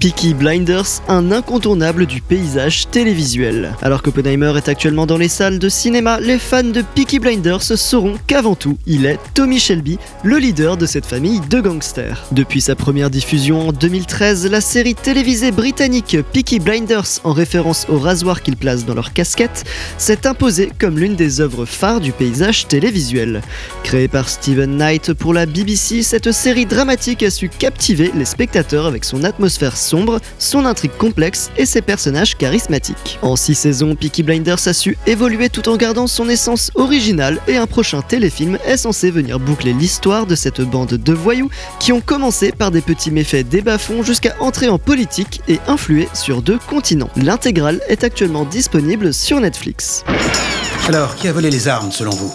Peaky Blinders, un incontournable du paysage télévisuel. Alors qu'Oppenheimer est actuellement dans les salles de cinéma, les fans de Peaky Blinders sauront qu'avant tout, il est Tommy Shelby, le leader de cette famille de gangsters. Depuis sa première diffusion en 2013, la série télévisée britannique Peaky Blinders, en référence au rasoir qu'ils placent dans leur casquette, s'est imposée comme l'une des œuvres phares du paysage télévisuel. Créée par Steven Knight pour la BBC, cette série dramatique a su captiver les spectateurs avec son atmosphère sombre, son intrigue complexe et ses personnages charismatiques. En 6 saisons, Peaky Blinders a su évoluer tout en gardant son essence originale et un prochain téléfilm est censé venir boucler l'histoire de cette bande de voyous qui ont commencé par des petits méfaits des bas-fonds jusqu'à entrer en politique et influer sur deux continents. L'intégrale est actuellement disponible sur Netflix. Alors, qui a volé les armes selon vous?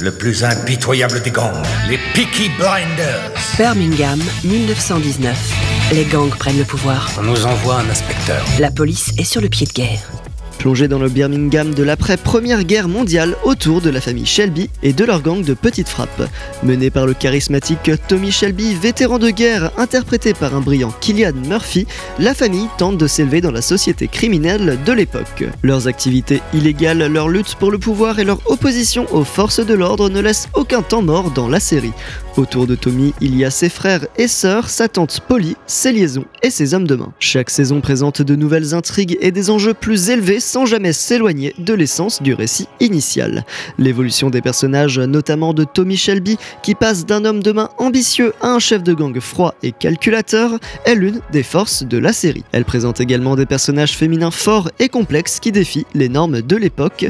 Le plus impitoyable des gangs, les Peaky Blinders. Birmingham, 1919. Les gangs prennent le pouvoir. On nous envoie un inspecteur. La police est sur le pied de guerre. Plongé dans le Birmingham de l'après-première guerre mondiale autour de la famille Shelby et de leur gang de petites frappes. Mené par le charismatique Tommy Shelby, vétéran de guerre interprété par un brillant Killian Murphy, la famille tente de s'élever dans la société criminelle de l'époque. Leurs activités illégales, leur lutte pour le pouvoir et leur opposition aux forces de l'ordre ne laissent aucun temps mort dans la série. Autour de Tommy, il y a ses frères et sœurs, sa tante Polly, ses liaisons et ses hommes de main. Chaque saison présente de nouvelles intrigues et des enjeux plus élevés sans jamais s'éloigner de l'essence du récit initial. L'évolution des personnages, notamment de Tommy Shelby, qui passe d'un homme de main ambitieux à un chef de gang froid et calculateur, est l'une des forces de la série. Elle présente également des personnages féminins forts et complexes qui défient les normes de l'époque.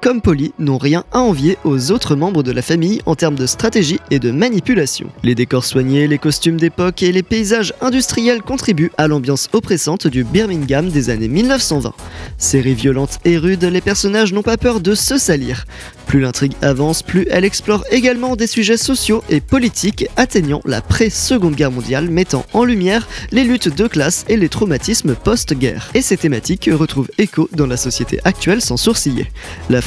Comme Polly, n'ont rien à envier aux autres membres de la famille en termes de stratégie et de manipulation. Les décors soignés, les costumes d'époque et les paysages industriels contribuent à l'ambiance oppressante du Birmingham des années 1920. Série violente et rude, les personnages n'ont pas peur de se salir. Plus l'intrigue avance, plus elle explore également des sujets sociaux et politiques atteignant la pré-seconde guerre mondiale, mettant en lumière les luttes de classe et les traumatismes post-guerre. Et ces thématiques retrouvent écho dans la société actuelle sans sourciller.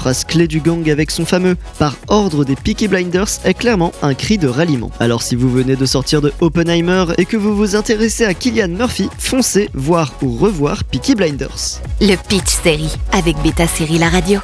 Phrase clé du gang avec son fameux par ordre des Peaky Blinders est clairement un cri de ralliement. Alors si vous venez de sortir de Oppenheimer et que vous vous intéressez à Killian Murphy, foncez voir ou revoir Peaky Blinders. Le Pitch Série avec Beta Série La Radio.